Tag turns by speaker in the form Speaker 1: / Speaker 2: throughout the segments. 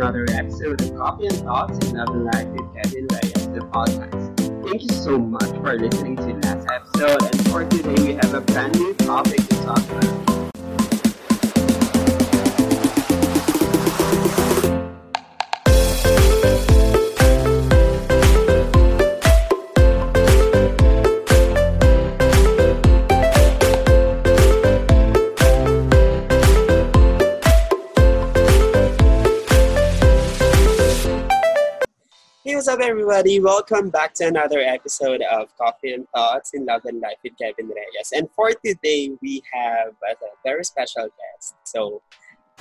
Speaker 1: another episode of Coffee and Thoughts Love Life with Kevin Reyes, the podcast. Thank you so much for listening to last episode, and for today we have a brand new topic to talk about. Up, everybody? Welcome back to another episode of Coffee and Thoughts in Love and Life with Kevin Reyes. And for today, we have a very special guest. So,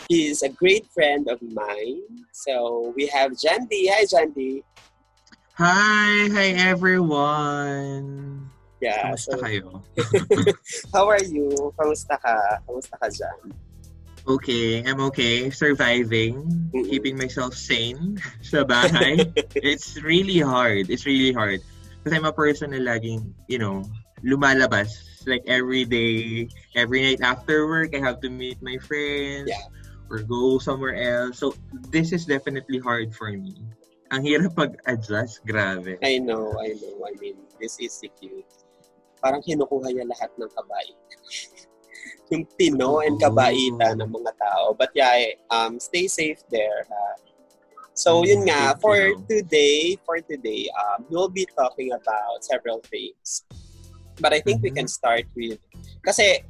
Speaker 1: he's a great friend of mine. So, we have Jandy. Hi, Jandy.
Speaker 2: Hi! Hi, everyone!
Speaker 1: Yeah.
Speaker 2: Kamusta so, kayo?
Speaker 1: how are you? Kamusta ka? Kamusta ka dyan?
Speaker 2: Okay, I'm okay. Surviving, mm-hmm. keeping myself sane sa bahay. it's really hard. It's really hard. Because I'm a person na laging, you know, lumalabas. Like every day, every night after work, I have to meet my friends
Speaker 1: yeah.
Speaker 2: or go somewhere else. So, this is definitely hard for me. Ang hirap pag-adjust, grabe.
Speaker 1: I know, I know. I mean, this is cute. Parang kinukuha niya lahat ng kabay. yung tino and kabaitan ng mga tao. But yeah, um, stay safe there. Ha? So, yun nga, for today, for today, um, we'll be talking about several things. But I think we can mm-hmm. start with, kasi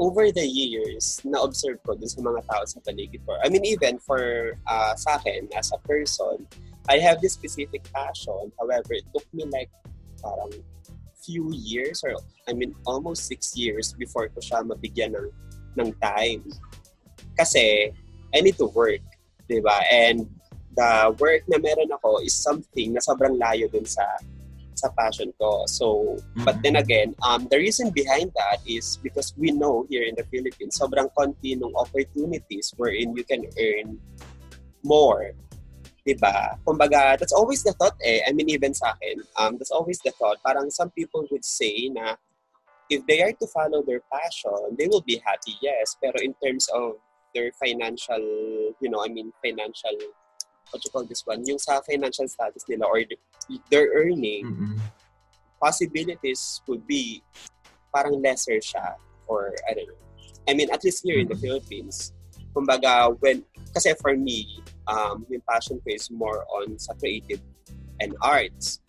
Speaker 1: over the years, na-observe ko dun sa mga tao sa paligid ko. I mean, even for uh, sa akin, as a person, I have this specific passion. However, it took me like parang few years or I mean almost six years before ko siya mabigyan ng, ng time. Kasi I need to work, di ba? And the work na meron ako is something na sobrang layo dun sa sa passion ko. So, mm-hmm. but then again, um, the reason behind that is because we know here in the Philippines, sobrang konti ng opportunities wherein you can earn more Diba? Kumbaga, that's always the thought eh. I mean, even sa akin, um, that's always the thought. Parang some people would say na if they are to follow their passion, they will be happy, yes. Pero in terms of their financial, you know, I mean, financial, what you call this one? Yung sa financial status nila or their earning, mm-hmm. possibilities would be parang lesser siya or I don't know. I mean, at least here mm-hmm. in the. Philippines, kumbaga, when, kasi for me, um, yung passion ko is more on sa creative and arts.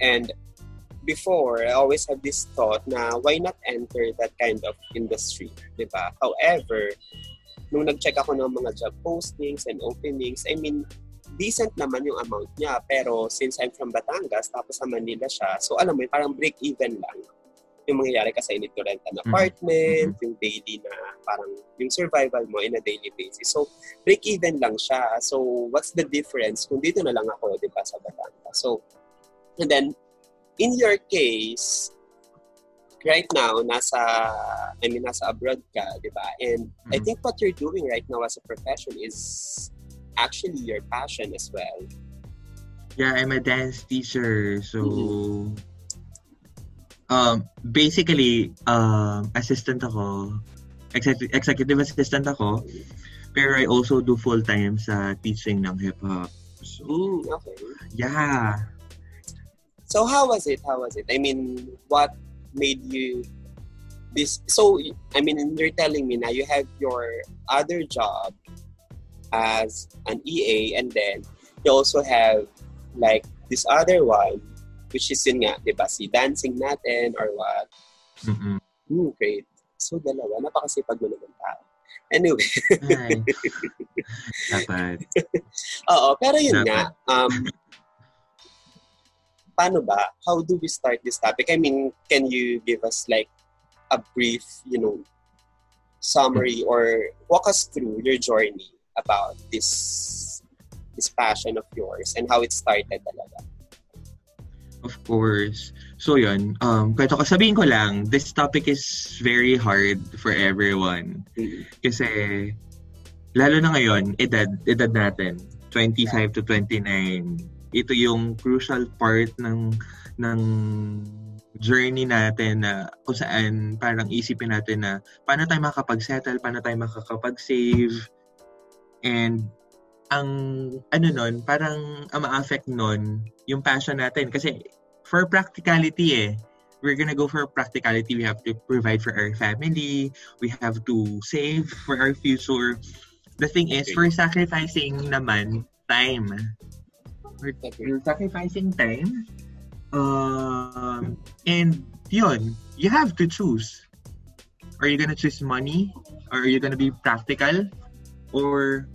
Speaker 1: And before, I always have this thought na why not enter that kind of industry, di ba? However, nung nag-check ako ng mga job postings and openings, I mean, decent naman yung amount niya. Pero since I'm from Batangas, tapos sa Manila siya, so alam mo, parang break-even lang yung mangyayari kasi you need to rent an mm-hmm. apartment, mm-hmm. yung daily na parang yung survival mo in a daily basis. So, break-even lang siya. So, what's the difference kung dito na lang ako, di ba, sa Batangas? So, and then, in your case, right now, nasa, I mean, nasa abroad ka, di ba? And mm-hmm. I think what you're doing right now as a profession is actually your passion as well.
Speaker 2: Yeah, I'm a dance teacher. So, mm-hmm um, basically, um, assistant ako, executive, executive assistant ako, pero I also do full-time sa teaching ng hip-hop.
Speaker 1: So, okay.
Speaker 2: Yeah.
Speaker 1: So how was it? How was it? I mean, what made you this? So, I mean, you're telling me now you have your other job as an EA and then you also have like this other one Which is yun nga, di ba? Si dancing natin or what.
Speaker 2: Mm-hmm.
Speaker 1: Hmm, great. So, dalawa. Napakasipag mo naman tao. Anyway.
Speaker 2: Dapat.
Speaker 1: Oo, pero yun Dapat. nga. Um, paano ba? How do we start this topic? I mean, can you give us like a brief, you know, summary or walk us through your journey about this this passion of yours and how it started talaga?
Speaker 2: Of course. So yun, um, kwento ko, sabihin ko lang, this topic is very hard for everyone. Kasi, lalo na ngayon, edad, edad natin, 25 to 29, ito yung crucial part ng ng journey natin na kung saan parang isipin natin na paano tayo makakapag-settle, paano tayo makakapag-save, and ang ano nun, parang ang ma-affect nun yung passion natin. Kasi for practicality eh, we're gonna go for practicality. We have to provide for our family. We have to save for our future. The thing is, we're sacrificing naman time. We're, we're sacrificing time. Um, and yun, you have to choose. Are you gonna choose money? Or are you gonna be practical? Or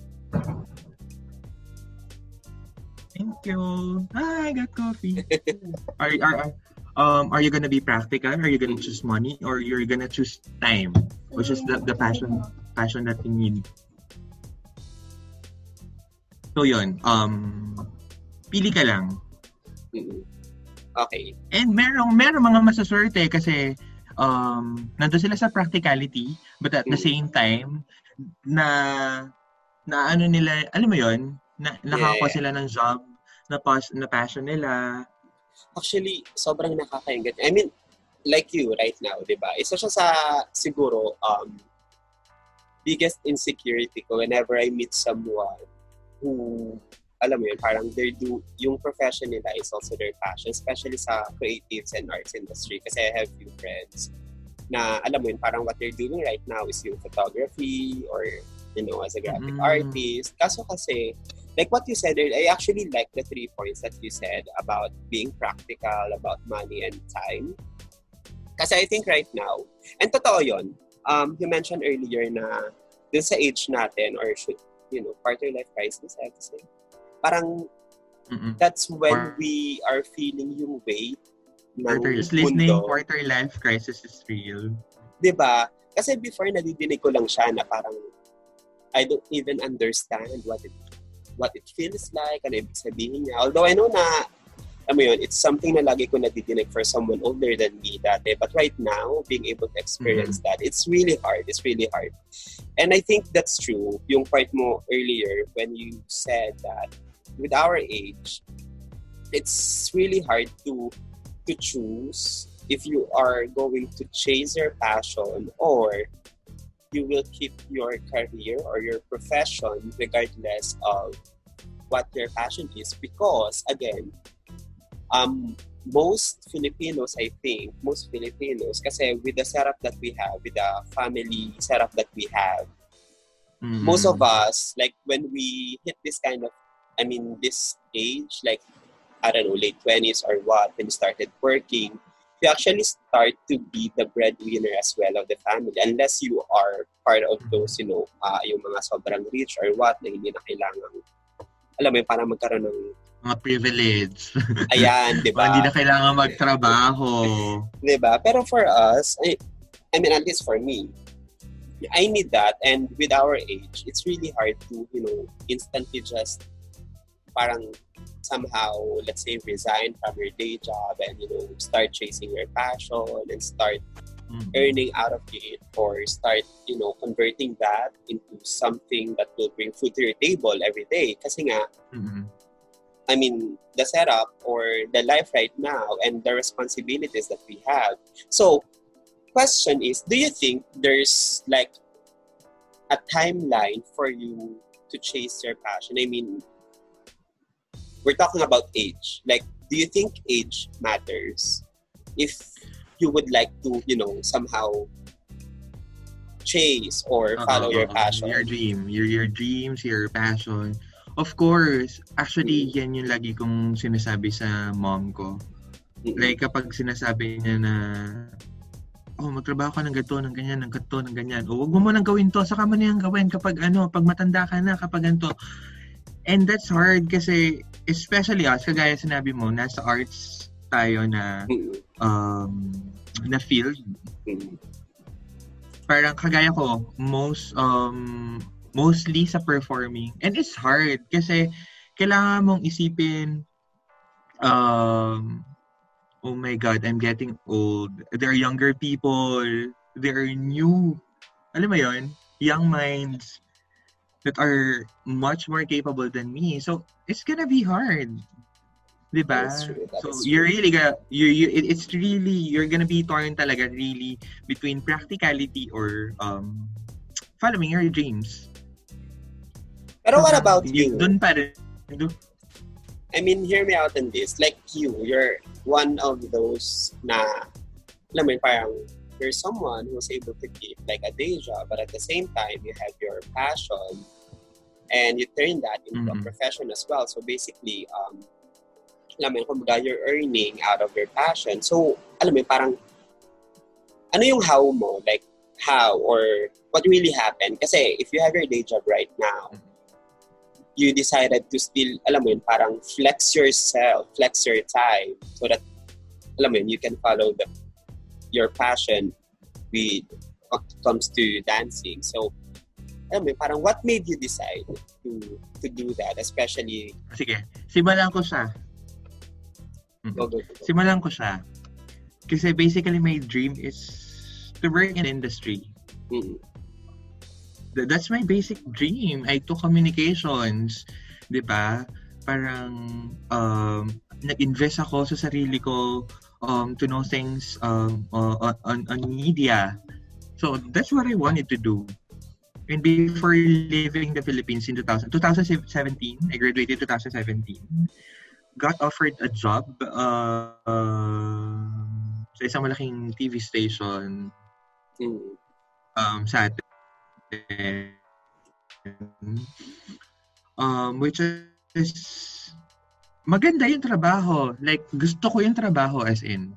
Speaker 2: Thank you. Ah, I got coffee. are, are, um, are you gonna be practical? Are you gonna choose money? Or you're gonna choose time? Which is the, the passion passion that you need. So yun, um, pili ka lang.
Speaker 1: Okay.
Speaker 2: And meron, meron mga masaswerte kasi um, nandun sila sa practicality but at the same time na na ano nila, alam mo yon na, nakakuha yeah. sila ng job na, pas, na passion nila.
Speaker 1: Actually, sobrang nakakaingit. I mean, like you right now, di ba? Isa siya sa, siguro, um, biggest insecurity ko whenever I meet someone who, alam mo yun, parang they do, yung profession nila is also their passion, especially sa creatives and arts industry. Kasi I have few friends na, alam mo yun, parang what they're doing right now is yung photography or, you know, as a graphic mm. artist. Kaso kasi, like what you said I actually like the three points that you said about being practical, about money and time. Kasi I think right now, and totoo yun, um, you mentioned earlier na dun sa age natin, or should, you know, quarter life crisis, I have to say, parang Mm-mm. that's when we are feeling yung weight
Speaker 2: ng quarter, mundo. listening, quarter life crisis is real.
Speaker 1: 'Di ba? Kasi before nadidinig ko lang siya na parang I don't even understand what it what it feels like, ano ibig sabihin niya. Although I know na, alam mo yun, it's something na lagi ko nadidinig for someone older than me dati. But right now, being able to experience mm-hmm. that, it's really hard. It's really hard. And I think that's true. Yung part mo earlier when you said that with our age, it's really hard to to choose if you are going to chase your passion or you will keep your career or your profession regardless of what your passion is because again um most Filipinos I think most Filipinos kasi with the setup that we have with the family setup that we have mm-hmm. most of us like when we hit this kind of I mean this age like I don't know late 20s or what when you started working you actually start to be the breadwinner as well of the family unless you are part of those, you know, uh, yung mga sobrang rich or what na hindi na kailangan, alam mo yun, para magkaroon ng
Speaker 2: mga privilege.
Speaker 1: Ayan, di ba?
Speaker 2: hindi na kailangan magtrabaho.
Speaker 1: di ba? Pero for us, I, I mean, at least for me, I need that. And with our age, it's really hard to, you know, instantly just parang somehow, let's say, resign from your day job and, you know, start chasing your passion and start mm-hmm. earning out of it or start, you know, converting that into something that will bring food to your table every day. Kasi nga, mm-hmm. I mean, the setup or the life right now and the responsibilities that we have. So, question is, do you think there's like a timeline for you to chase your passion? I mean, we're talking about age. Like, do you think age matters? If you would like to, you know, somehow chase or uh-huh, follow uh, your passion.
Speaker 2: Your dream, your your dreams, your passion. Of course, actually, mm-hmm. yan yung lagi kong sinasabi sa mom ko. Mm-hmm. Like, kapag sinasabi niya na, oh, magtrabaho ka ng ganito, ng ganyan, ng ganito, ng ganyan. O, wag mo mo nang gawin to, saka mo na yung gawin kapag ano, pag matanda ka na, kapag ganito. And that's hard kasi especially us, kagaya sinabi mo, nasa arts tayo na um, na field. Parang kagaya ko, most um, mostly sa performing. And it's hard kasi kailangan mong isipin um, oh my God, I'm getting old. There are younger people. There are new, alam mo yon young minds that are much more capable than me. So it's gonna be hard. Diba? so you're really gonna you you it's really you're gonna be torn talaga really between practicality or um following your dreams.
Speaker 1: Pero what about you?
Speaker 2: Doon pa rin.
Speaker 1: I mean, hear me out on this. Like you, you're one of those na, alam mo, parang you're someone who's able to keep like a day job, but at the same time, you have your passion and you turn that into mm-hmm. a profession as well. So basically, um, alam mo, kumbaga, you're earning out of your passion. So, alam mo, parang, ano yung how mo? Like, how or what really happened? Kasi if you have your day job right now, mm-hmm you decided to still, alam mo yun, parang flex yourself, flex your time so that, alam mo yun, you can follow the, your passion with what comes to dancing. So, alam mo parang what made you decide to to do that, especially...
Speaker 2: Sige, simulan ko siya.
Speaker 1: Mm-hmm. Go, go, go.
Speaker 2: Simulan ko siya. Kasi basically my dream is to work in industry. Mm-hmm that's my basic dream. I took communications, 'di ba? Parang um nag-invest ako sa sarili ko um to know things um uh, on on media. So that's what I wanted to do. And before leaving the Philippines in 2000, 2017, I graduated 2017. Got offered a job uh, sa isang malaking TV station um, sa atin um, which is maganda yung trabaho. Like, gusto ko yung trabaho as in,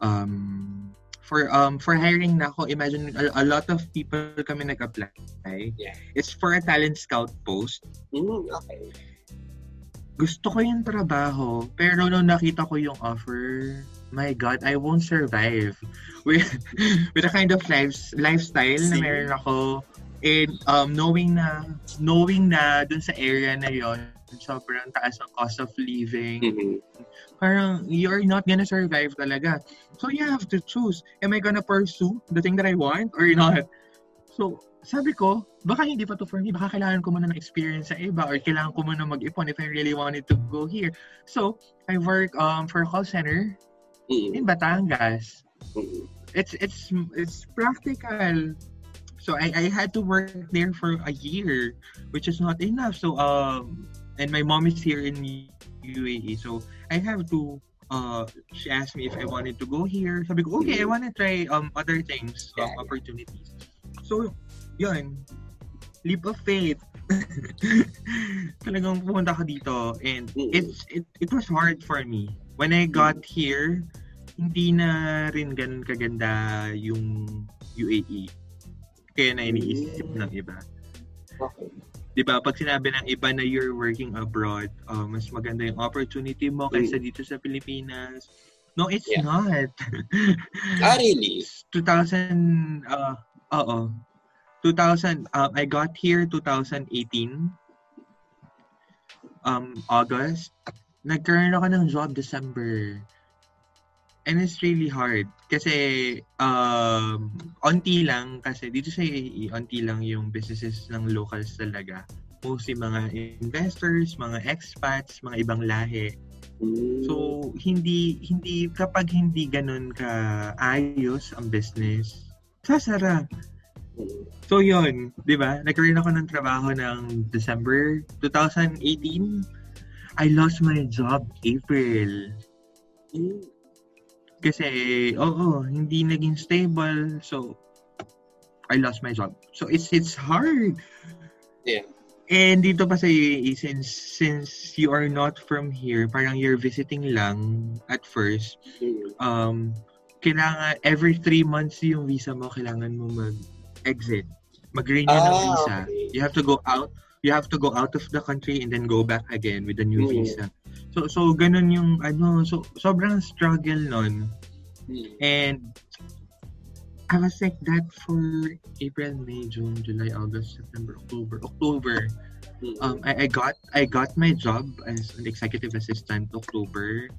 Speaker 2: um, for um for hiring na ako, imagine a, a lot of people kami nag-apply.
Speaker 1: Yeah.
Speaker 2: It's for a talent scout post.
Speaker 1: Mm, okay.
Speaker 2: Gusto ko yung trabaho, pero nung nakita ko yung offer, my God, I won't survive with with a kind of life, lifestyle See? na meron ako And um, knowing na, knowing na dun sa area na yon sobrang taas ang cost of living, mm-hmm. parang you're not gonna survive talaga. So you have to choose, am I gonna pursue the thing that I want or not? So, sabi ko, baka hindi pa to for me. Baka kailangan ko muna ng experience sa iba or kailangan ko muna mag-ipon if I really wanted to go here. So, I work um, for a call center mm-hmm. in Batangas. Mm-hmm. It's it's it's practical. So I, I had to work there for a year, which is not enough. So um, and my mom is here in UAE, so I have to. Uh, she asked me if I wanted to go here. Sabi ko, okay, I want to try um other things, um, opportunities. So, yun. Leap of faith. Talagang pumunta ka dito and it's it, it was hard for me. When I got here, hindi na rin ganun kaganda yung UAE kaya na iniisip ng iba.
Speaker 1: Okay.
Speaker 2: 'Di ba? Pag sinabi ng iba na you're working abroad, uh, mas maganda yung opportunity mo kaysa mm. dito sa Pilipinas. No, it's yeah. not.
Speaker 1: ah, really?
Speaker 2: 2000 uh oo. 2000 uh, I got here 2018 um August nagkaroon ako ng job December And it's really hard. Kasi, um, onti lang, kasi dito sa UAE, onti lang yung businesses ng locals talaga. Mostly mga investors, mga expats, mga ibang lahi. So, hindi, hindi, kapag hindi ganun ka ayos ang business, sasara. So, yun, di ba? Nagkaroon ako ng trabaho ng December 2018. I lost my job April. Kasi, oo, hindi naging stable. So, I lost my job. So, it's it's hard.
Speaker 1: Yeah.
Speaker 2: And dito pa sa UAE, since, since you are not from here, parang you're visiting lang at first, mm-hmm. um, kailangan, every three months yung visa mo, kailangan mo mag-exit. Mag-renew ah, ng visa. Okay. You have to go out, you have to go out of the country and then go back again with a new mm-hmm. visa. So, so ganun yung, ano, so, sobrang struggle nun. Hmm. And, I was like that for April, May, June, July, August, September, October. October, hmm. um, I, I got I got my job as an executive assistant October,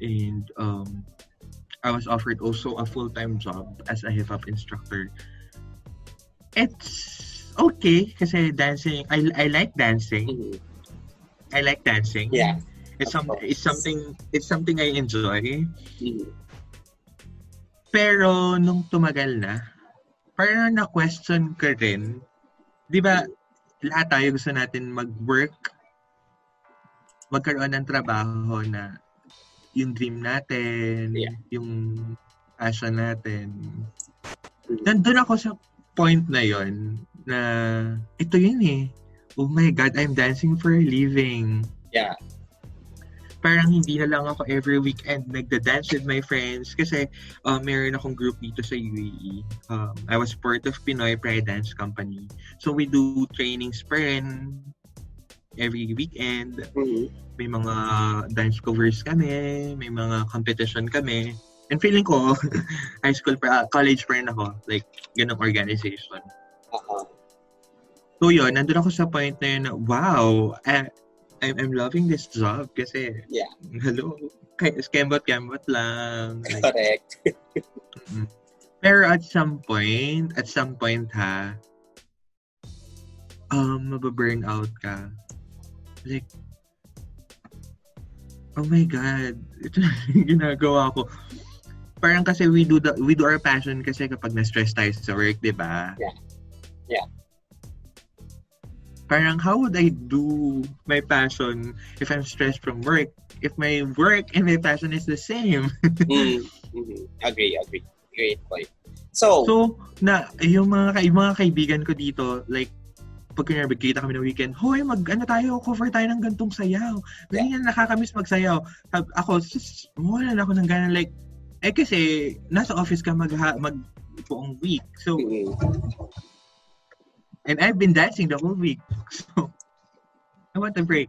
Speaker 2: and um, I was offered also a full time job as a hip hop instructor. It's okay kasi dancing. I I like dancing. Mm-hmm. I like dancing.
Speaker 1: Yeah.
Speaker 2: It's something it's something it's something I enjoy. Mm. Pero nung tumagal na, parang na-question ka rin, 'di ba? lahat tayo gusto natin mag-work, magkaroon ng trabaho na yung dream natin,
Speaker 1: Yeah.
Speaker 2: yung passion natin. Nandun ako sa point na yon na ito yun eh. Oh my God, I'm dancing for a living.
Speaker 1: Yeah.
Speaker 2: Parang hindi na lang ako every weekend nagda-dance with my friends kasi uh, meron akong group dito sa UAE. Um, I was part of Pinoy Pride Dance Company. So we do trainings per rin every weekend.
Speaker 1: Mhm.
Speaker 2: May mga dance covers kami, may mga competition kami. And feeling ko, high school, pa, college pa rin ako. Like, ganong organization.
Speaker 1: Uh-huh.
Speaker 2: So yun, nandun ako sa point na yun na, wow, eh, I'm, I'm loving this job kasi,
Speaker 1: Yeah.
Speaker 2: hello, kembot-kembot lang. Like,
Speaker 1: Correct.
Speaker 2: mm. Pero at some point, at some point ha, um, mababurn out ka. Like, oh my God, ito yung ginagawa ko. Parang kasi we do the, we do our passion kasi kapag na-stress tayo sa work, di ba?
Speaker 1: Yeah. Yeah.
Speaker 2: Parang how would I do my passion if I'm stressed from work? If my work and my passion is the same.
Speaker 1: mm mhm. Agree, agree. Great point. So,
Speaker 2: So, na, yung mga, yung mga kaibigan ko dito, like, pag kunyari, kita kami ng weekend, hoy, mag, ano tayo, cover tayo ng gantong sayaw. Ganyan, nakakamiss magsayaw. Ako, sus, wala na ako ng gana, like, eh kasi, nasa office ka mag, mag buong week. So,
Speaker 1: mhm.
Speaker 2: And I've been dancing the whole week. So, I want a break.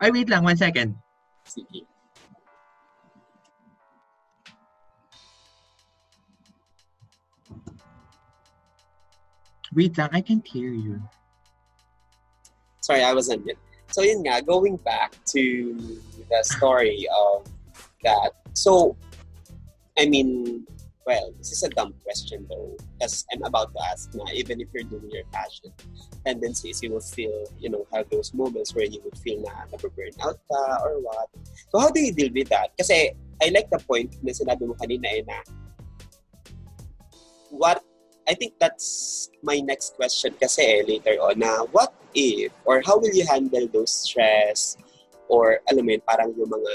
Speaker 2: Ay, wait lang, one second.
Speaker 1: sige.
Speaker 2: Wait lang, I can't hear you.
Speaker 1: Sorry, I was on mute. So yun nga, going back to the story of that. So, I mean, well, this is a dumb question though, because I'm about to ask na, even if you're doing your passion, tendencies, you will feel, you know, have those moments where you would feel na nababurn out ka or what. So how do you deal with that? Kasi I like the point na sinabi mo kanina eh na what I think that's my next question kasi eh, later on na what if or how will you handle those stress or alam mo yun, parang yung mga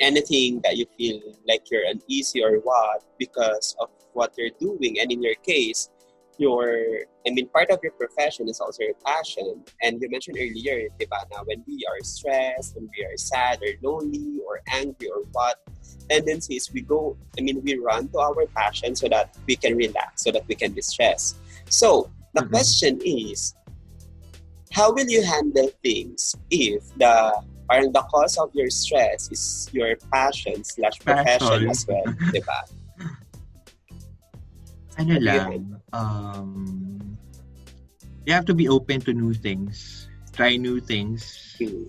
Speaker 1: anything that you feel like you're uneasy or what because of what you're doing. And in your case your I mean part of your profession is also your passion. And you mentioned earlier diba na when we are stressed when we are sad or lonely or angry or what tendencies we go I mean we run to our passion so that we can relax so that we can distress so the
Speaker 2: Mhm.
Speaker 1: question is how will you handle things if the parang the cause of your stress is your passion slash profession as well diba
Speaker 2: ano
Speaker 1: Ano
Speaker 2: lang, um, you have to be open to new things. Try new things.
Speaker 1: Hmm.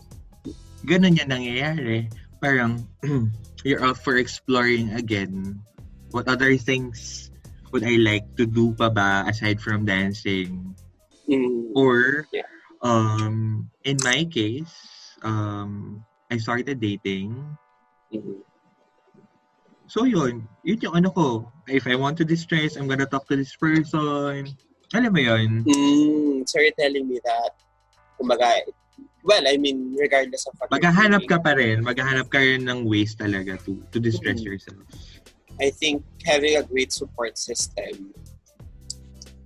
Speaker 2: Ganun yan nangyayari. Parang, you're up for exploring again. What other things would I like to do pa ba aside from dancing?
Speaker 1: Mm.
Speaker 2: Or,
Speaker 1: Yeah.
Speaker 2: um, in my case, um, I started dating.
Speaker 1: Mhm.
Speaker 2: So yun, yun yung ano ko. If I want to distress, I'm gonna talk to this person. Alam mo yun?
Speaker 1: Mm, so you're telling me that, kumbaga, well, I mean, regardless of what
Speaker 2: Maghahanap ka pa rin. Maghahanap ka rin ng ways talaga to to distress
Speaker 1: Mhm.
Speaker 2: yourself.
Speaker 1: I think having a great support system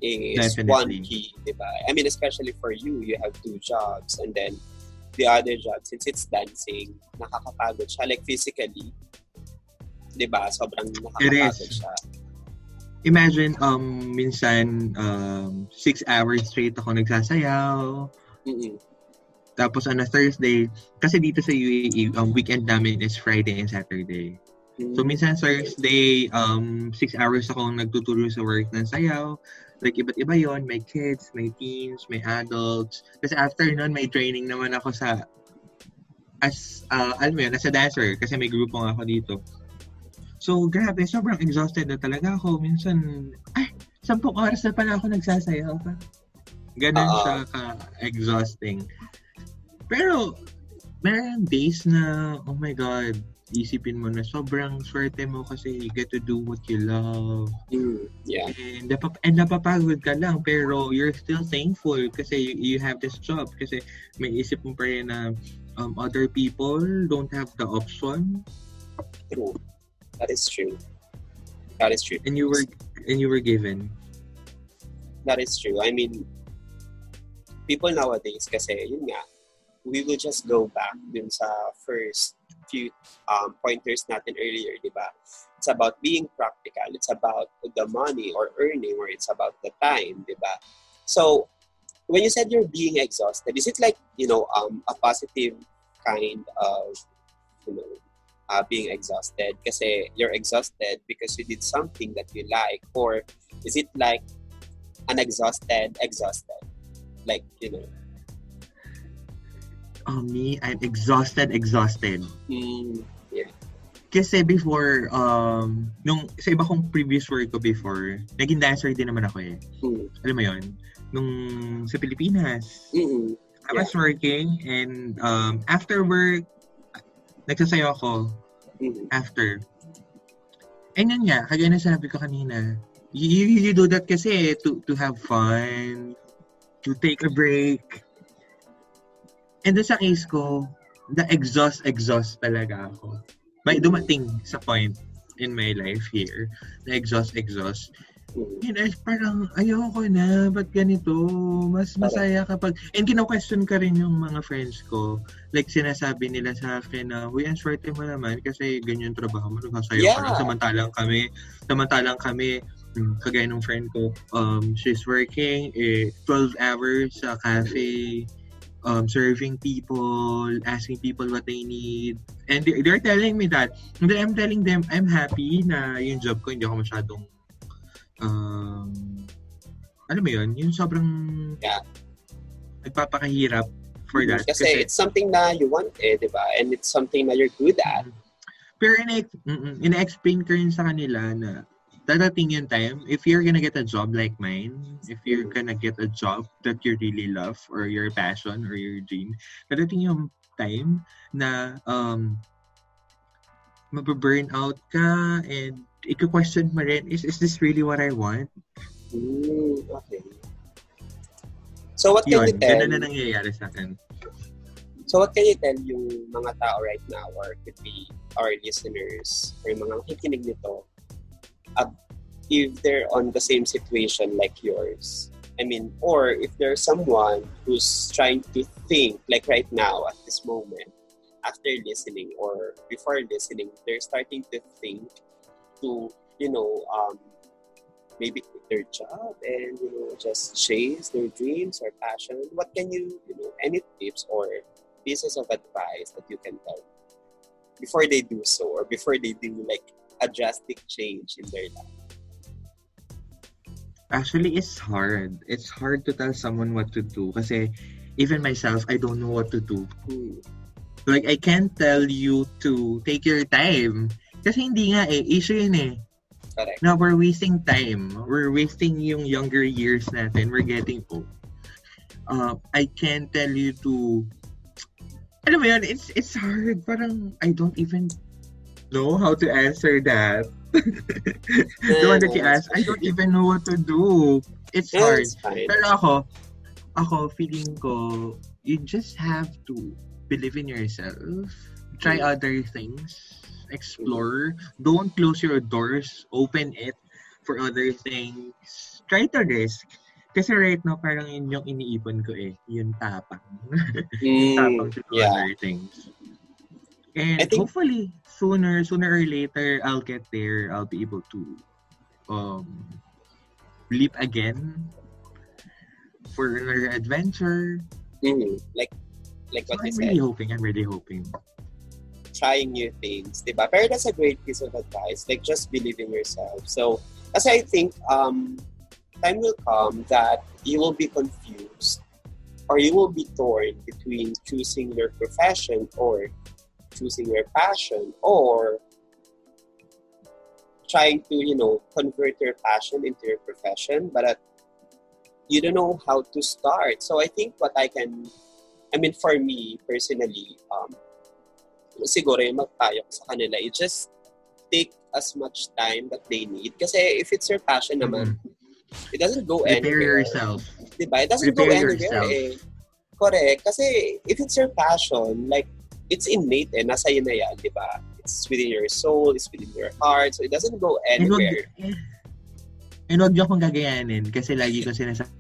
Speaker 1: is one
Speaker 2: Definitely.
Speaker 1: key, diba? I mean, especially for you, you have two jobs and then the other job, since it's dancing, nakakapagod siya, like physically, diba? Sobrang nakakapagod siya.
Speaker 2: Imagine, um, minsan, um, six hours straight ako nagsasayaw.
Speaker 1: Mm-mm.
Speaker 2: Tapos on a Thursday, kasi dito sa UAE, um, weekend namin is Friday and Saturday. So minsan Thursday, um, six hours akong nagtuturo sa work ng sayaw. Like iba't iba yon may kids, may teens, may adults. Kasi after nun, may training naman ako sa as, uh, alam mo yun, as a dancer. Kasi may grupo nga ako dito. So, grabe, sobrang exhausted na talaga ako. Minsan, ay, sampung oras na pala ako nagsasayaw pa. Ganon
Speaker 1: Oo.
Speaker 2: siya ka-exhausting. Pero, meron days na, oh my God, isipin mo na sobrang swerte mo kasi you get to do what you love.
Speaker 1: Mm, yeah.
Speaker 2: And, napap- and napapagod ka lang pero you're still thankful kasi you, you have this job kasi may isip mo pa rin na um, other people don't have the option.
Speaker 1: True. That is true. That is true.
Speaker 2: And you were and you were given.
Speaker 1: That is true. I mean, people nowadays kasi, yun nga, we will just go back dun sa first few um, pointers natin earlier, di ba? It's about being practical. It's about the money or earning or it's about the time, di ba? So, when you said you're being exhausted, is it like, you know, um, a positive kind of, you know, uh, being exhausted kasi you're exhausted because you did something that you like or is it like an exhausted exhausted like you know
Speaker 2: Oh, me, I'm exhausted, exhausted.
Speaker 1: mm, yeah
Speaker 2: Kasi before, um, nung sa iba kong previous work ko before, naging dancer din naman ako eh.
Speaker 1: mm,
Speaker 2: Alam mo yon Nung sa Pilipinas,
Speaker 1: mm,
Speaker 2: I was working and um, after work, nagsasayaw ako
Speaker 1: mm,
Speaker 2: after. And yun nga, kagaya na sinabi ko kanina, you, you, you do that kasi to, to have fun, to take a break. And doon sa case ko, the exhaust, exhaust talaga ako. May dumating sa point in my life here, na exhaust, exhaust. Yun ay parang ayoko na, ba't ganito? Mas masaya kapag... And kino-question ka rin yung mga friends ko. Like sinasabi nila sa akin na, Uy, ang swerte mo naman kasi ganyan trabaho mo. Nagsasayo ka
Speaker 1: Yeah.
Speaker 2: lang. Samantalang kami, samantalang kami, hmm, kagaya ng friend ko, um, she's working eh, 12 hours sa cafe, um, serving people, asking people what they need. And they- they're telling me that. And then I'm telling them, I'm happy na yung job ko, hindi ako masyadong um, alam mo yun, yung sobrang
Speaker 1: Yeah.
Speaker 2: nagpapakahirap for that.
Speaker 1: kasi, it's something na you want eh di ba and it's something na you're good at
Speaker 2: pero ina-explain ko rin sa kanila na dadating yung time, if you're gonna get a job like mine, if you're gonna get a job that you really love or your passion or your dream, dadating yung time na um, mababurn out ka and i-question mo rin, is, is this really what I want?
Speaker 1: mm, okay so what can
Speaker 2: Yun,
Speaker 1: you tell
Speaker 2: ganun na nangyayari sa akin.
Speaker 1: So what can you tell yung mga tao right now or could be our listeners or yung mga nakikinig nito if they're on the same situation like yours? I mean, or if there's someone who's trying to think like right now at this moment after listening or before listening, they're starting to think to, you know, um, maybe quit their job and, you know, just chase their dreams or passion. What can you, you know, any tips or pieces of advice that you can tell before they do so or before they do like a drastic change in their life?
Speaker 2: Actually, it's hard. It's hard to tell someone what to do kasi even myself, I don't know what to do.
Speaker 1: Hmm.
Speaker 2: Like, I can't tell you to take your time. Kasi hindi nga eh, issue yun eh.
Speaker 1: Correct.
Speaker 2: Now, we're wasting time. We're wasting yung younger years natin. We're getting old. Uh, I can't tell you to... Alam mo yun, it's, it's hard. Parang, I don't even know how to answer that. the one that you asked, I don't even know what to do. It's
Speaker 1: Yeah,
Speaker 2: hard.
Speaker 1: it's fine.
Speaker 2: Pero ako, ako, feeling ko, you just have to believe in yourself. Try
Speaker 1: Mm.
Speaker 2: other things. Explore. Don't close your doors. Open it for other things. Try to risk. Kasi right now, parang yun yung iniipon ko eh. Yung tapang.
Speaker 1: Mm,
Speaker 2: tapang to do
Speaker 1: yeah.
Speaker 2: other things. And
Speaker 1: I think-
Speaker 2: hopefully, sooner, sooner or later, I'll get there. I'll be able to um, leap again for another adventure.
Speaker 1: Mhm. Like, like
Speaker 2: So
Speaker 1: what you said.
Speaker 2: I'm
Speaker 1: said,
Speaker 2: really hoping. I'm really hoping.
Speaker 1: trying new things, diba? Pero that's a great piece of advice. Like, just believe in yourself. So, as I think um, time will come that you will be confused or you will be torn between choosing your profession or choosing your passion or trying to, you know, convert your passion into your profession, but uh, you don't know how to start. So I think what I can, I mean, for me personally, um, siguro yung magpayo ko sa kanila, you just take as much time that they need. Kasi if it's your passion naman, mm-hmm. it doesn't go
Speaker 2: Prepare
Speaker 1: anywhere.
Speaker 2: yourself.
Speaker 1: Diba? It doesn't
Speaker 2: Prepare
Speaker 1: go anywhere
Speaker 2: yourself.
Speaker 1: eh. Correct. Kasi if it's your passion, like, it's innate eh. Nasa iyo na yan, di ba? It's within your soul, it's within your heart, so it doesn't go anywhere.
Speaker 2: And wag niyo akong gagayanin kasi lagi ko sinasabi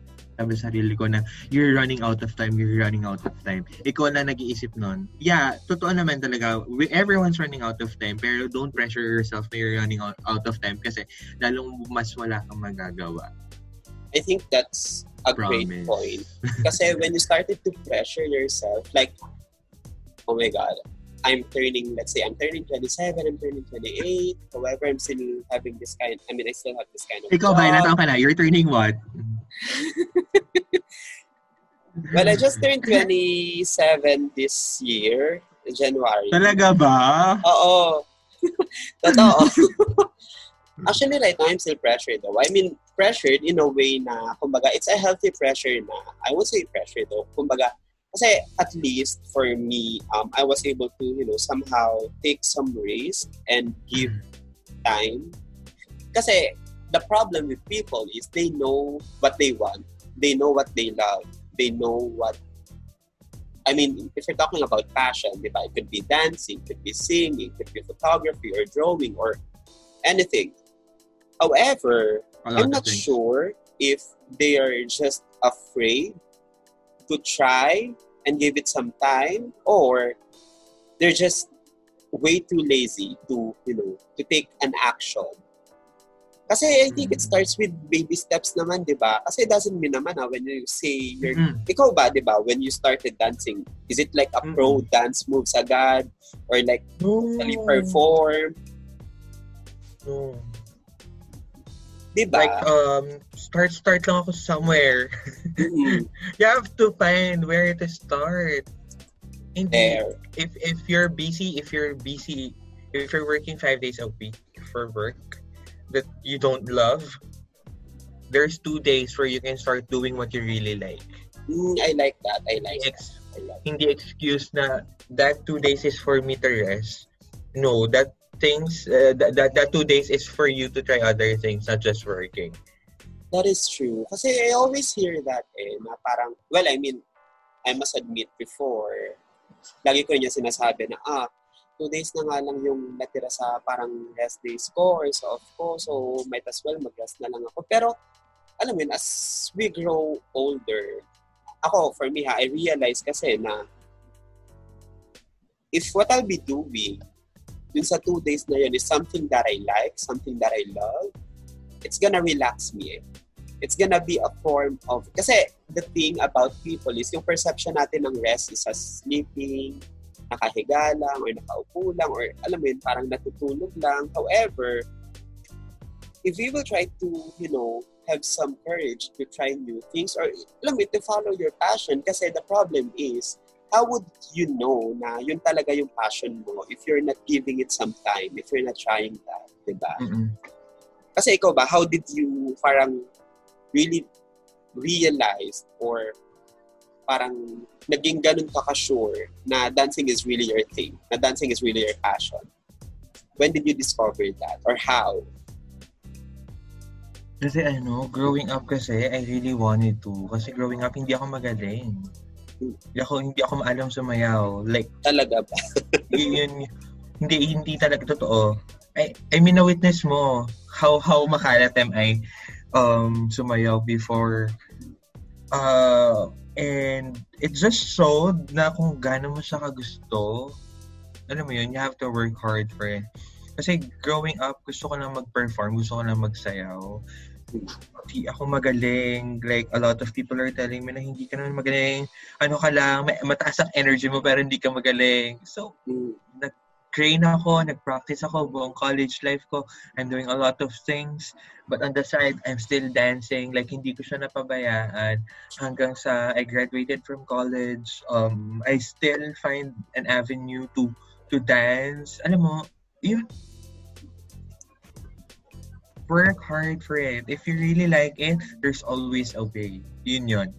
Speaker 2: sa sarili ko na you're running out of time, you're running out of time. Ikaw na nag-iisip nun. Yeah, totoo naman talaga. We, everyone's running out of time pero don't pressure yourself na you're running out, out of time kasi lalong mas wala kang magagawa.
Speaker 1: I think that's a great
Speaker 2: Promise.
Speaker 1: point. Kasi when you started to pressure yourself, like, oh my God, I'm turning, let's say, I'm turning 27, I'm turning 28. However, I'm still having this kind, I mean, I still have this kind of
Speaker 2: Ikaw ba, taon ka na? You're turning what?
Speaker 1: Well, I just turned 27 this year, January.
Speaker 2: Talaga ba?
Speaker 1: Oo. Totoo. Actually, right now, I'm still pressured though. I mean, pressured in a way na, kumbaga, it's a healthy pressure na, I would say pressure though. Kumbaga, kasi at least for me, um, I was able to, you know, somehow take some risk and give time. Kasi the problem with people is they know what they want. They know what they love. They know what I mean, if you're talking about passion, di ba? It could be dancing, it could be singing, it could be photography or drawing or anything. However, I'm not sure if they are just afraid to try and give it some time or they're just way too lazy to, you know, to take an action. Kasi I think it
Speaker 2: Mm.
Speaker 1: starts with baby steps naman, di ba? Kasi it doesn't mean naman na when you say you're
Speaker 2: Mm.
Speaker 1: ikaw ba, di ba, when you started dancing, is it like a
Speaker 2: Mm-mm.
Speaker 1: pro dance moves agad? Or like totally perform?
Speaker 2: No.
Speaker 1: Di ba?
Speaker 2: Like, um, start, start lang ako somewhere.
Speaker 1: Mm-mm.
Speaker 2: You have to find where to start. Hindi,
Speaker 1: There.
Speaker 2: if if you're busy, if you're busy, if you're working five days a week for work that you don't love, there's two days where you can start doing what you really like.
Speaker 1: Mm, I like that. I like that.
Speaker 2: Ex-
Speaker 1: I like
Speaker 2: hindi excuse na that two days is for me to rest. No, that things uh, that, that two days is for you to try other things, not just working.
Speaker 1: That is true. Kasi I always hear that eh, na parang, well, I mean, I must admit before, lagi ko niya sinasabi na, ah, two days na nga lang yung natira sa parang rest days ko or so off ko, so might as well mag-rest na lang ako. Pero, alam mo yun, as we grow older, ako, for me ha, I realize kasi na if what I'll be doing dun sa two days na yun is something that I like, something that I love, it's gonna relax me eh. It's gonna be a form of... Kasi the thing about people is yung perception natin ng rest is as sleeping, nakahiga lang, or nakaupo lang, or alam mo yun, parang natutulog lang. However, if we will try to, you know, have some courage to try new things, or alam mo to follow your passion, kasi the problem is, how would you know na yun talaga yung passion mo if you're not giving it some time, if you're not trying that, di ba?
Speaker 2: Mm-mm.
Speaker 1: Kasi ikaw ba, how did you parang really realize or parang naging ganun ka ka-sure na dancing is really your thing, na dancing is really your passion? When did you discover that? Or how?
Speaker 2: Kasi ano, growing up kasi, I really wanted to. Kasi growing up, hindi ako magaling. Hindi ako, hindi ako maalam sumayaw. Like,
Speaker 1: Talaga ba?
Speaker 2: yun, hindi, hindi talaga totoo. I, I mean, na-witness mo how, how makalat am I um, sumayaw before. Uh, and it just showed na kung gaano mo siya kagusto. Alam mo yun, you have to work hard for it. Kasi growing up, gusto ko lang mag-perform, gusto ko lang magsayaw. Hindi ako magaling. Like, a lot of people are telling me na hindi ka naman magaling. Ano ka lang, may, mataas ang energy mo pero hindi ka magaling. So,
Speaker 1: Mm.
Speaker 2: train ako, nag-practice ako buong college life ko. I'm doing a lot of things. But on the side, I'm still dancing. Like, hindi ko siya napabayaan. Hanggang sa I graduated from college, um, I still find an avenue to to dance. Alam mo, yun. Work hard for it. If you really like it, there's always a way. Yun yun.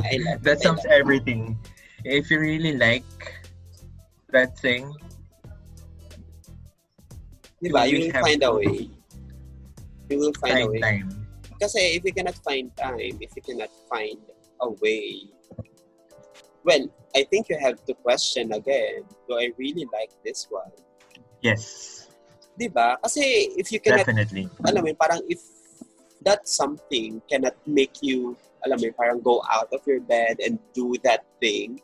Speaker 1: I love
Speaker 2: That sums everything. If you really like that thing,
Speaker 1: Di ba? You will find a way. You will find
Speaker 2: Find
Speaker 1: a way.
Speaker 2: time.
Speaker 1: Kasi if you cannot find time, if you cannot find a way, well, I think you have to question again, do I really like this one?
Speaker 2: Yes.
Speaker 1: Di ba? Kasi if you cannot,
Speaker 2: Definitely.
Speaker 1: alam mo, parang if that something cannot make you, alam mo, parang go out of your bed and do that thing,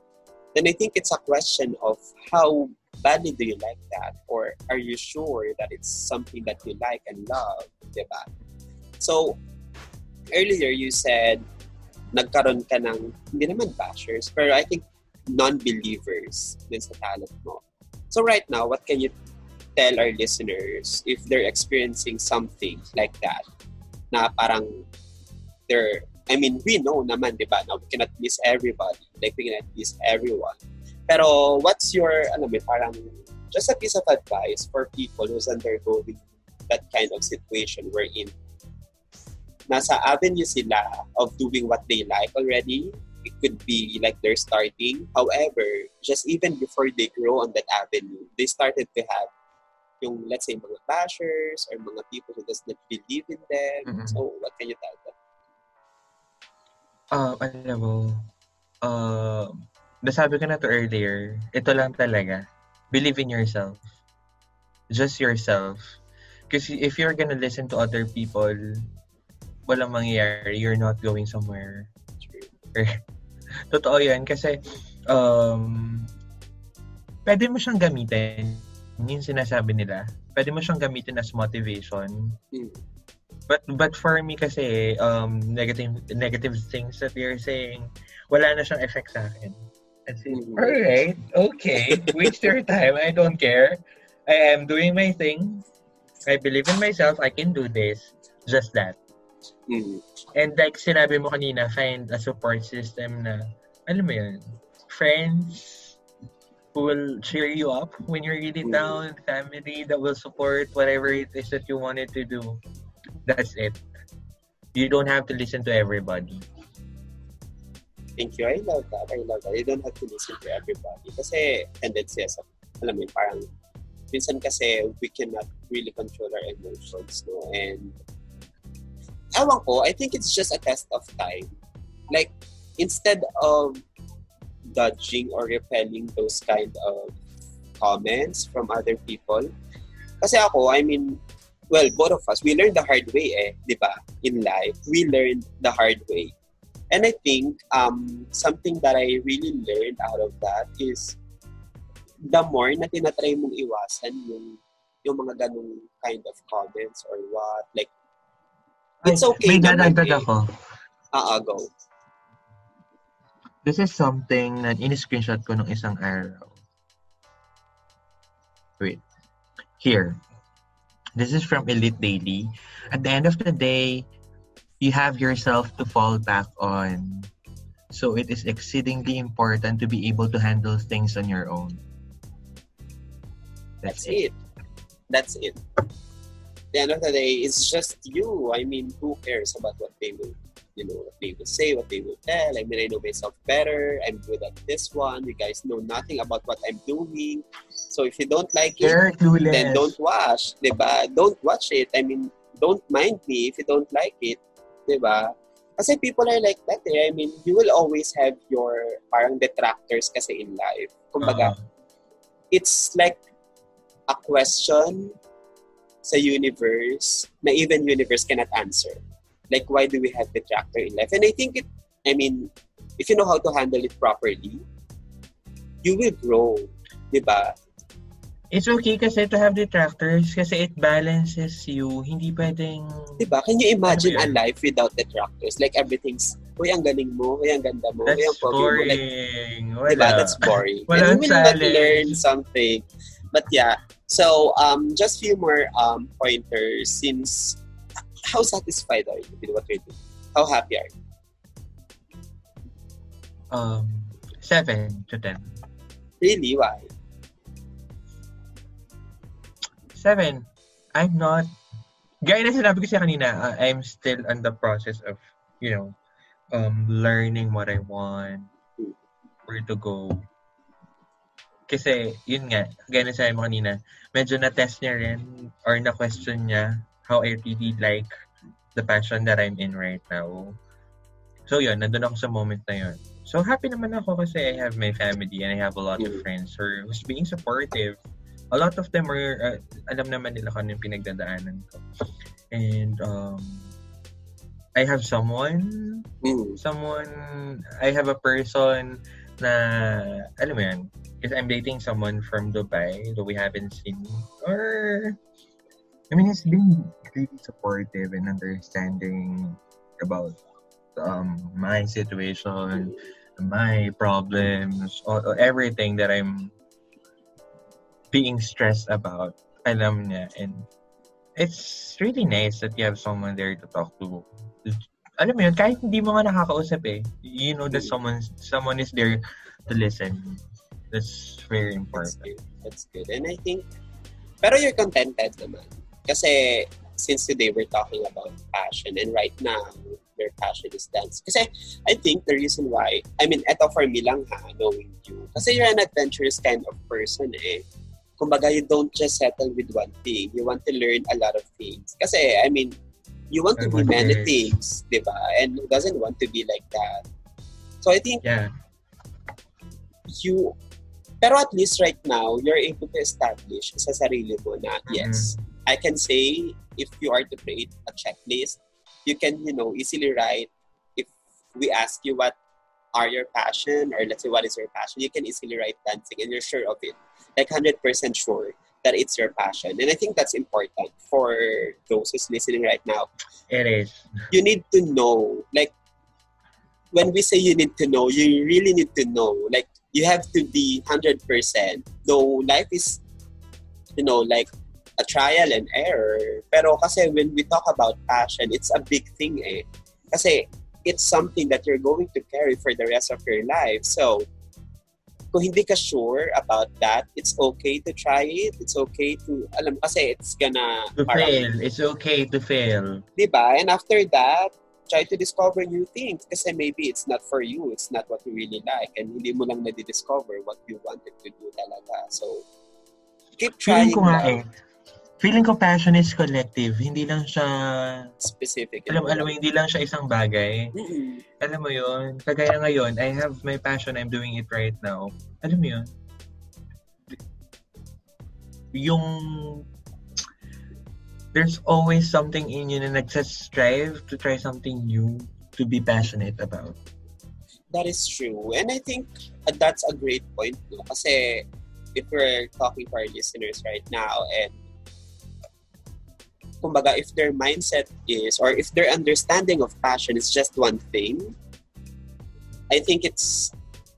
Speaker 1: then I think it's a question of how badly do you like that? Or are you sure that it's something that you like and love? Diba? So, earlier you said, nagkaroon ka ng, hindi naman bashers, pero I think non-believers din sa talent mo. So right now, what can you tell our listeners if they're experiencing something like that? Na parang they're, I mean, we know naman, di ba, na we cannot please everybody. Like, we cannot please everyone. Pero what's your, alam mo, parang just a piece of advice for people who's undergoing that kind of situation we're wherein nasa avenue sila of doing what they like already. It could be like they're starting. However, just even before they grow on that avenue, they started to have yung, let's say, mga bashers or mga people who does not believe in them.
Speaker 2: Mhm.
Speaker 1: So, what can you tell them?
Speaker 2: Uh, alam mo, uh, nasabi ko na to earlier, ito lang talaga. Believe in yourself. Just yourself. Kasi if you're gonna listen to other people, walang mangyayari. You're not going somewhere. Totoo yan. Kasi, um, pwede mo siyang gamitin. Yung sinasabi nila. Pwede mo siyang gamitin as motivation.
Speaker 1: Mm.
Speaker 2: But but for me kasi um negative negative things that you're saying wala na siyang effect sa akin. As in,
Speaker 1: Mhm.
Speaker 2: alright, okay, waste your time. I don't care. I am doing my thing. I believe in myself. I can do this. Just that.
Speaker 1: Mm.
Speaker 2: And like sinabi mo kanina, find a support system na, alam mo yun, friends who will cheer you up when you're really
Speaker 1: Mm.
Speaker 2: down, family that will support whatever it is that you wanted to do. That's it. You don't have to listen to everybody.
Speaker 1: Thank you. I love that. I love that. You don't have to listen to everybody. Kasi tendency as alam mo parang minsan kasi we cannot really control our emotions, no? And ewan ko, I think it's just a test of time. Like, instead of dodging or repelling those kind of comments from other people, kasi ako, I mean, well, both of us, we learned the hard way eh, di ba? In life, we learned the hard way. And I think um, something that I really learned out of that is the more na tinatry mong iwasan yung yung mga ganong kind of comments or what, like, it's okay
Speaker 2: May dadagdag
Speaker 1: eh.
Speaker 2: ako.
Speaker 1: Ah, ah, go.
Speaker 2: This is something na in-screenshot ko nung isang araw. Wait. Here. This is from Elite Daily. At the end of the day, you have yourself to fall back on. So it is exceedingly important to be able to handle things on your own.
Speaker 1: That's it. That's it. At the end of the day, it's just you. I mean, who cares about what they will, you know, what they will say, what they will tell. I mean, I know myself better. I'm good at this one. You guys know nothing about what I'm doing. So if you don't like it, then don't watch, 'di ba? Don't watch it. I mean, don't mind me if you don't like it, 'di ba? Kasi people are like that eh. I mean, you will always have your parang detractors kasi in life. Kumbaga,
Speaker 2: Uh,
Speaker 1: it's like a question sa universe na even universe cannot answer. Like, why do we have detractor in life? And I think it, I mean, if you know how to handle it properly, you will grow. Diba?
Speaker 2: it's okay kasi to have detractors kasi it balances you. Hindi pwedeng...
Speaker 1: Diba? Can you imagine
Speaker 2: Ano
Speaker 1: a life without detractors? Like, everything's, uy, ang galing mo, uy, ang ganda mo, uy, ang
Speaker 2: That's
Speaker 1: pogi mo.
Speaker 2: boring.
Speaker 1: Like,
Speaker 2: Wala.
Speaker 1: Diba? That's boring.
Speaker 2: Walang
Speaker 1: and you will not learn something. But yeah, so um, just few more um, pointers since how satisfied are you with what you're doing? How happy are you?
Speaker 2: Um, 7 to 10.
Speaker 1: Really? Why?
Speaker 2: 7. I'm not... Gaya na sinabi ko siya kanina, uh, I'm still in the process of, you know, um, learning what I want, where to go. Kasi, yun nga, gaya na sabi mo kanina, medyo na-test niya rin or na-question niya how I really like the passion that I'm in right now. So yun, nandun ako sa moment na yun. So happy naman ako kasi I have my family and I have a lot of friends who who's being supportive. A lot of them are, uh, alam naman nila kung anong pinagdadaanan ko. And um, I have someone,
Speaker 1: Mm.
Speaker 2: someone, I have a person na, alam mo yan, because I'm dating someone from Dubai that we haven't seen. Or, I mean, he's been really supportive and understanding about um, my situation, my problems, or, everything that I'm being stressed about. Alam niya. And it's really nice that you have someone there to talk to. Alam mo yun, kahit hindi mo nga nakakausap eh, you know that someone, someone is there to listen. That's very
Speaker 1: That's
Speaker 2: important.
Speaker 1: good. That's good. And I think, pero you're contented naman. Kasi, since today we're talking about passion and right now, your passion is dance. Kasi, I think the reason why, I mean, eto for me lang ha, knowing you. Kasi you're an adventurous kind of person eh. Kumbaga, you don't just settle with one thing. You want to learn a lot of things. Kasi, I mean, you want to be many things, di ba? And who doesn't want to be like that? So I think
Speaker 2: Yeah.
Speaker 1: you pero at least right now you're able to establish sa sarili mo na yes I can say if you are to create a checklist you can you know easily write if we ask you what are your passion or let's say what is your passion you can easily write dancing and you're sure of it. Like 100% sure that it's your passion. And I think that's important for those who's listening right now.
Speaker 2: It is.
Speaker 1: you need to know like when we say you need to know you really need to know. Like you have to be 100% though life is you know like a trial and error pero kasi when we talk about passion it's a big thing eh kasi it's something that you're going to carry for the rest of your life so kung hindi ka sure about that, it's okay to try it. It's okay to, alam, kasi it's gonna,
Speaker 2: To
Speaker 1: parang-
Speaker 2: fail. It's okay to fail.
Speaker 1: Di ba? And after that, try to discover new things kasi maybe it's not for you. It's not what you really like. And hindi mo lang na-discover what you wanted to do talaga. So, keep trying
Speaker 2: Feeling ko nga eh. Feeling ko passion is collective. Hindi lang siya,
Speaker 1: Specific.
Speaker 2: alam, alam mo, hindi lang siya isang bagay.
Speaker 1: Mm-mm.
Speaker 2: Alam mo yun, kagaya ngayon, I have my passion, I'm doing it right now. Alam mo yun, yung there's always something in you na nagsastrive to try something new to be passionate about.
Speaker 1: That is true. And I think that's a great point. No? Kasi if we're talking to our listeners right now and kumbaga, if their mindset is or if their understanding of passion is just one thing, I think it's,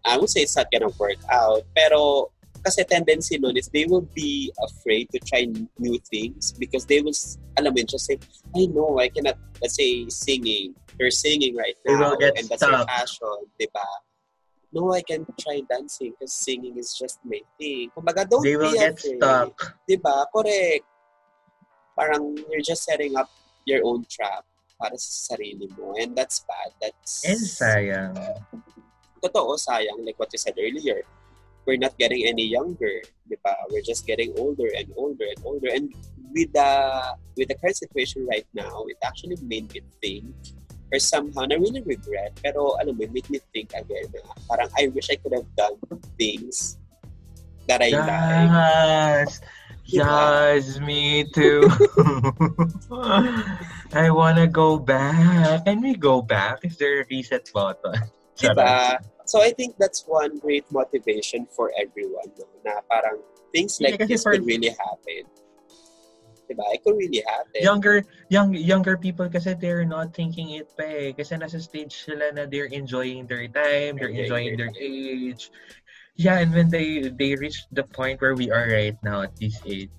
Speaker 1: I would say it's not gonna work out. Pero kasi tendency nun is they will be afraid to try new things because they will, alam mo just say, I know, I cannot, let's say, singing. You're singing right
Speaker 2: They
Speaker 1: now
Speaker 2: will get
Speaker 1: and that's your
Speaker 2: stuck.
Speaker 1: passion, di ba? No, I can try dancing because singing is just my thing. Kumbaga, don't
Speaker 2: They will
Speaker 1: be
Speaker 2: get
Speaker 1: afraid.
Speaker 2: stuck.
Speaker 1: Di ba? Correct. Parang you're just setting up your own trap para sa sarili mo. And that's bad. That's...
Speaker 2: And sayang.
Speaker 1: Totoo, sayang. Like what you said earlier. We're not getting any younger. Di ba? We're just getting older and older and older. And with the, with the current situation right now, it actually made me think or somehow, na really regret. Pero alam mo, it made me think again na parang I wish I could have done things that I like.
Speaker 2: Yes.
Speaker 1: Diba?
Speaker 2: Yes, me too. I wanna go back. Can we go back? Is there a reset button?
Speaker 1: Diba? So I think that's one great motivation for everyone no? na parang things like
Speaker 2: Yeah,
Speaker 1: this
Speaker 2: for-
Speaker 1: could really happen. Diba? It could really happen.
Speaker 2: Younger young younger people kasi they're not thinking it pa eh. Kasi nasa stage sila na they're enjoying their time, they're
Speaker 1: Enjoying their
Speaker 2: age. Yeah, and when they they reach the point where we are right now at this age,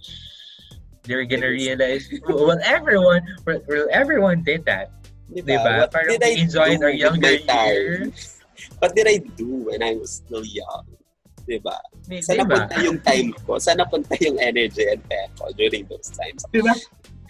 Speaker 2: they're gonna realize well everyone well, everyone did that.
Speaker 1: Diba?
Speaker 2: Diba?
Speaker 1: What
Speaker 2: Parang
Speaker 1: did I
Speaker 2: enjoyed our younger years.
Speaker 1: What did I do when I was still young? Diba?
Speaker 2: Di-
Speaker 1: Saan
Speaker 2: diba?
Speaker 1: napunta yung time ko? Saan napunta yung energy and effort during those times?
Speaker 2: Diba?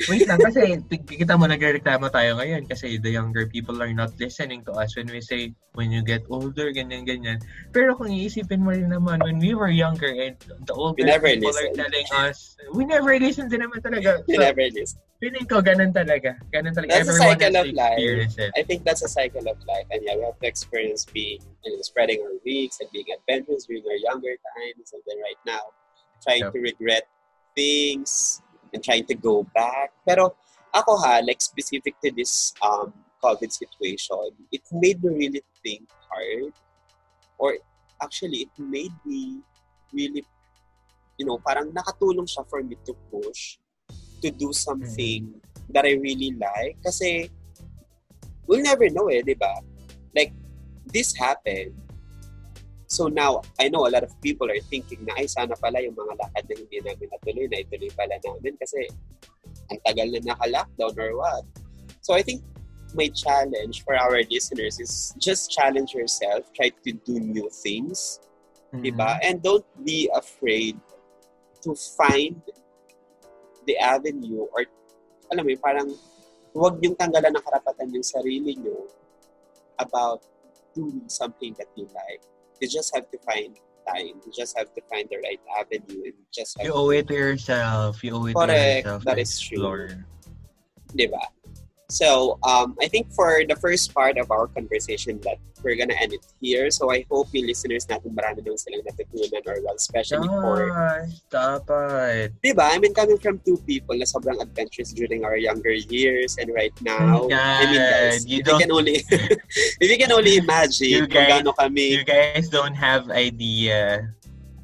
Speaker 2: Wait lang, kasi kita mo nagreklamo tayo ngayon kasi the younger people are not listening to us when we say, when you get older, ganyan, ganyan. Pero kung iisipin mo rin naman, when we were younger and the older people listen. are telling us, we never listen din naman talaga.
Speaker 1: We so, never listen.
Speaker 2: Feeling ko, ganun talaga. Ganun talaga.
Speaker 1: That's Everyone a cycle of life. It. I think that's a cycle of life. And yeah, we have to experience being, you know, spreading our wings and being adventurous during our younger times. And then right now, trying yep. to regret things, and trying to go back. Pero ako ha, like specific to this um, COVID situation, it made me really think hard. Or actually, it made me really, you know, parang nakatulong siya for me to push to do something mm-hmm. that I really like. Kasi, we'll never know eh, di ba? Like, this happened So now, I know a lot of people are thinking na, ay, sana pala yung mga lakad na hindi namin natuloy, na ituloy pala namin kasi ang tagal na naka-lockdown or what. So I think my challenge for our listeners is just challenge yourself, try to do new things, mm-hmm. diba? And don't be afraid to find the avenue or alam mo parang huwag niyong tanggalan ng karapatan yung sarili niyo about doing something that you like you just have to find time. You just have to find the right avenue and just
Speaker 2: You owe it to yourself. You owe it Correct. to yourself.
Speaker 1: That is true. Diba? So um, I think for the first part of our conversation that we're gonna end it here. So I hope yung listeners natin marami nung silang natutunan or well, especially Gosh, for...
Speaker 2: dapat.
Speaker 1: Diba? I mean, coming from two people na sobrang adventurous during our younger years and right now,
Speaker 2: God, I
Speaker 1: mean, guys, you, if you can only, if you can only imagine you guys, kung kami...
Speaker 2: You guys don't have idea,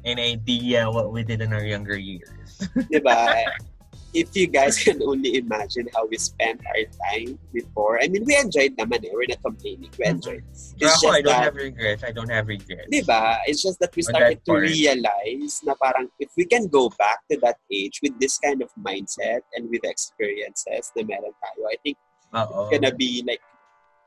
Speaker 2: an idea what we did in our younger years.
Speaker 1: diba? if you guys can only imagine how we spent our time before, I mean, we enjoyed naman eh. We're not complaining. We mm-hmm. enjoyed.
Speaker 2: Mm-hmm. It's just I don't that, have regrets. I don't have regrets.
Speaker 1: Diba? It's just that we started to realize na parang if we can go back to that age with this kind of mindset and with experiences na meron tayo, I think Uh-oh. it's gonna be like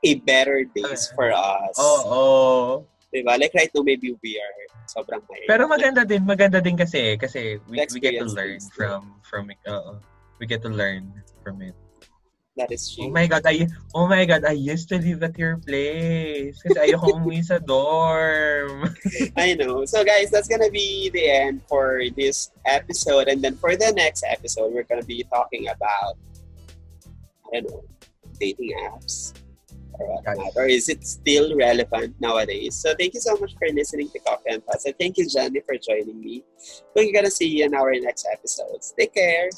Speaker 1: a better days for us.
Speaker 2: Oh, oh.
Speaker 1: Diba? Like right now, maybe we are sobrang may...
Speaker 2: Pero maganda din, maganda din kasi, kasi we, we get to learn from, from it. Uh, we get to learn from it.
Speaker 1: That is true.
Speaker 2: Oh my God, I, oh my God, I used to live at your place. Kasi ayoko umuwi sa dorm.
Speaker 1: I know. So guys, that's gonna be the end for this episode. And then for the next episode, we're gonna be talking about, I don't know, dating apps or? Is it still relevant nowadays? So thank you so much for listening to Coffee and. And thank you, Jenny, for joining me. We're gonna see you in our next episodes. Take care.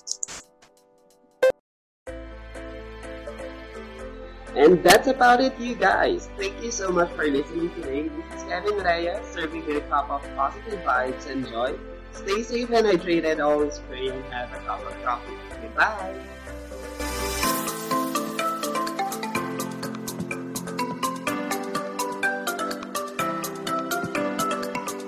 Speaker 1: And that's about it, you guys. Thank you so much for listening today. This is Kevin Reyes, serving you a cup of positive vibes and joy. Stay safe and hydrated. Always pray and have a cup of coffee. Goodbye.